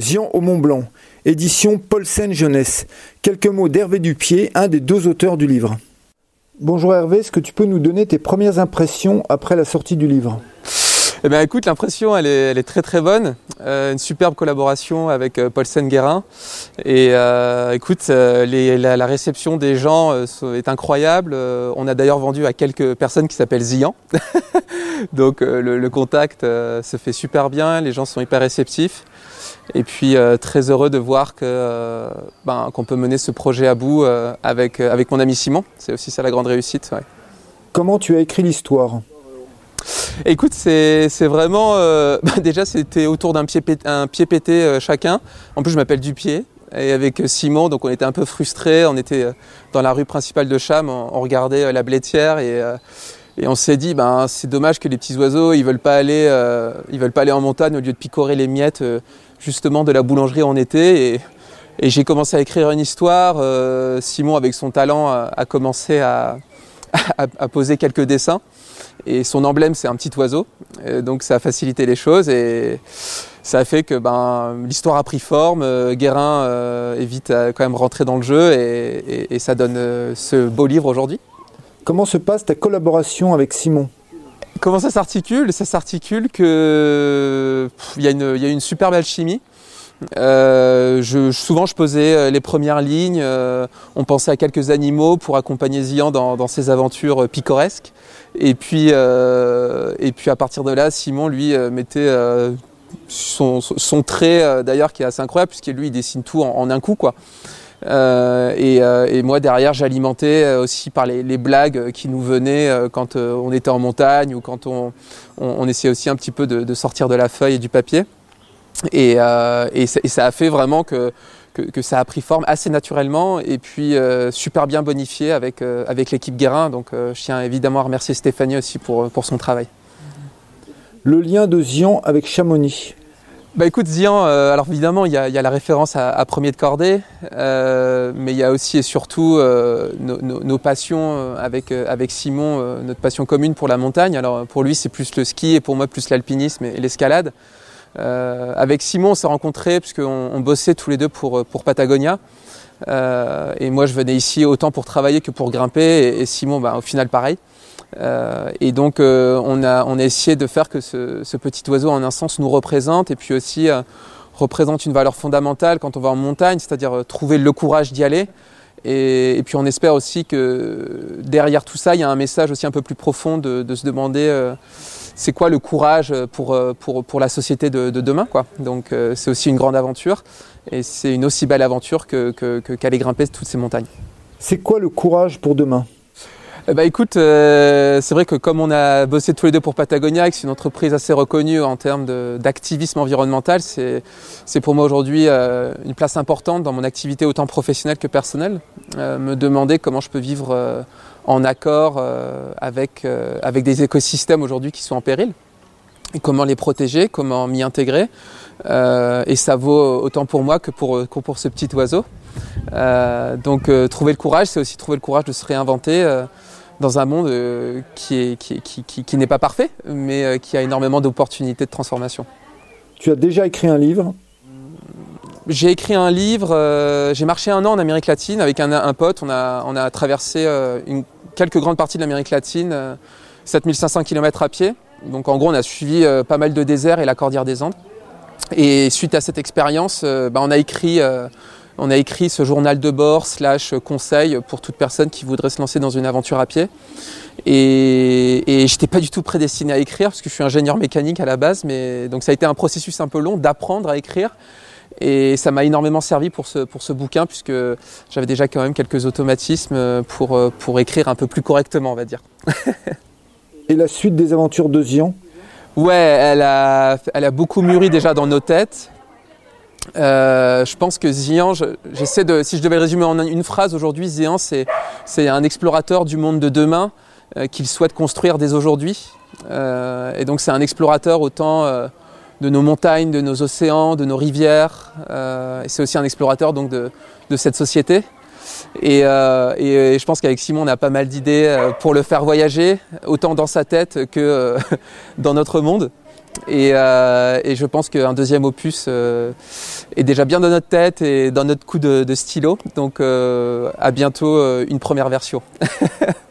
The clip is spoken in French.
Zian au Mont Blanc, édition Paulsen Jeunesse. Quelques mots d'Hervé Dupied, un des deux auteurs du livre. Bonjour Hervé, est-ce que tu peux nous donner tes premières impressions après la sortie du livre? Eh bien écoute, l'impression elle est, très très bonne. Euh, une superbe collaboration avec euh, Paulsen. Et euh, écoute, la, réception des gens est incroyable. on a d'ailleurs vendu à quelques personnes qui s'appellent Zian. Donc le, contact se fait super bien, les gens sont hyper réceptifs. Et puis très heureux de voir que ben, qu'on peut mener ce projet à bout avec, avec mon ami Simon. C'est aussi ça la grande réussite. Comment tu as écrit l'histoire? Écoute, c'est vraiment. Euh, bah, déjà, c'était autour d'un pied, pété euh, chacun. En plus, je m'appelle Dupied. Et avec Simon, donc on était un peu frustrés. On était euh, dans la rue principale de Cham, on, regardait la blétière et, on s'est dit, ben, c'est dommage que les petits oiseaux, ils veulent pas aller, ils veulent pas aller en montagne au lieu de picorer les miettes justement de la boulangerie était. Et, et j'ai commencé à écrire une histoire. Simon, avec son talent, a, commencé à, à, poser quelques dessins. Et son emblème, c'est un petit oiseau. donc ça a facilité les choses et ça a fait que ben, l'histoire a pris forme. Euh, Guérin euh, est vite euh, quand même rentré dans le jeu et, ça donne ce beau livre aujourd'hui. Comment se passe ta collaboration avec Simon? Comment ça s'articule? Ça s'articule que il y, a une superbe alchimie. Euh, je, souvent, je posais euh, les premières lignes. Euh, on pensait à quelques animaux pour accompagner Zian dans, ses aventures pittoresques. Et puis, et puis, à partir de là, Simon, lui, mettait son, trait, d'ailleurs, qui est assez incroyable, puisqu'il lui, il dessine tout en, un coup, quoi. Et, moi, derrière, j'alimentais aussi par les, blagues qui nous venaient quand on était en montagne ou quand on, on, essayait aussi un petit peu de sortir de la feuille et du papier. Euh, et, ça, a fait vraiment que, ça a pris forme assez naturellement et puis euh, super bien bonifié avec, euh, avec l'équipe Guérin. Donc je tiens évidemment à remercier Stéphanie aussi pour, pour son travail. Le lien de Zian avec Chamonix bah écoute Zian, alors évidemment il y, a, la référence à, Premier de Cordée, mais il y a aussi et surtout nos, passions avec, avec Simon, notre passion commune pour la montagne. Alors pour lui c'est plus le ski et pour moi plus l'alpinisme et l'escalade. Euh, avec Simon, on s'est rencontrés puisqu'on on bossait tous les deux pour, pour Patagonia. Euh, et moi, je venais ici autant pour travailler que pour grimper. Et, Simon, bah, au final, pareil. Euh, et donc, on, a, on a essayé de faire que ce, petit oiseau, en un sens, nous représente et puis aussi représente une valeur fondamentale quand on va en montagne, c'est-à-dire trouver le courage d'y aller. Et, puis on espère aussi que derrière tout ça, il y a un message aussi un peu plus profond de se demander c'est quoi le courage pour, euh, pour, la société de, demain. Quoi. Donc euh, c'est aussi une grande aventure et c'est une aussi belle aventure que, qu'aller grimper toutes ces montagnes. C'est quoi le courage pour demain? Bah écoute, euh, c'est vrai que comme on a bossé tous les deux pour Patagonia, c'est une entreprise assez reconnue en termes d'activisme environnemental, c'est pour moi aujourd'hui une place importante dans mon activité autant professionnelle que personnelle. me demander comment je peux vivre en accord euh, avec, euh, avec des écosystèmes aujourd'hui qui sont en péril. Comment les protéger, comment m'y intégrer. Euh, et ça vaut autant pour moi que pour, pour ce petit oiseau. donc trouver le courage, c'est aussi trouver le courage de se réinventer dans un monde qui n'est qui, qui, qui, n'est pas parfait, mais qui a énormément d'opportunités de transformation. Tu as déjà écrit un livre? J'ai écrit un livre, j'ai marché un an en Amérique latine avec un, un pote, on a, on a traversé une quelques grandes parties de l'Amérique latine, 7500 euh, km à pied. Donc en gros, on a suivi euh, pas mal de déserts et la Cordillère des Andes. Et suite à cette expérience, euh, bah, on, a écrit, on a écrit ce journal de bord slash conseil pour toute personne qui voudrait se lancer dans une aventure à pied. Et, et je n'étais pas du tout prédestiné à écrire parce que je suis ingénieur mécanique à la base, mais donc ça a été un processus un peu long d'apprendre à écrire. Et ça m'a énormément servi pour ce, pour ce bouquin, puisque j'avais déjà quand même quelques automatismes pour, pour écrire un peu plus correctement, on va dire. Et la suite des aventures de Zian Ouais, elle a, elle a beaucoup mûri déjà dans nos têtes. Euh, je pense que Zian, j'essaie de, si je devais le résumer en une phrase aujourd'hui, Zian, c'est, un explorateur du monde de demain euh, qu'il souhaite construire dès aujourd'hui. Euh, et donc c'est un explorateur autant de nos montagnes, de nos océans, de nos rivières. Et c'est aussi un explorateur donc de, cette société. Euh, euh, et, je pense qu'avec Simon, on a pas mal d'idées euh, pour le faire voyager, autant dans sa tête que dans notre monde. Et, je pense qu'un deuxième opus est déjà bien dans notre tête et dans notre coup de stylo. Donc à bientôt une première version.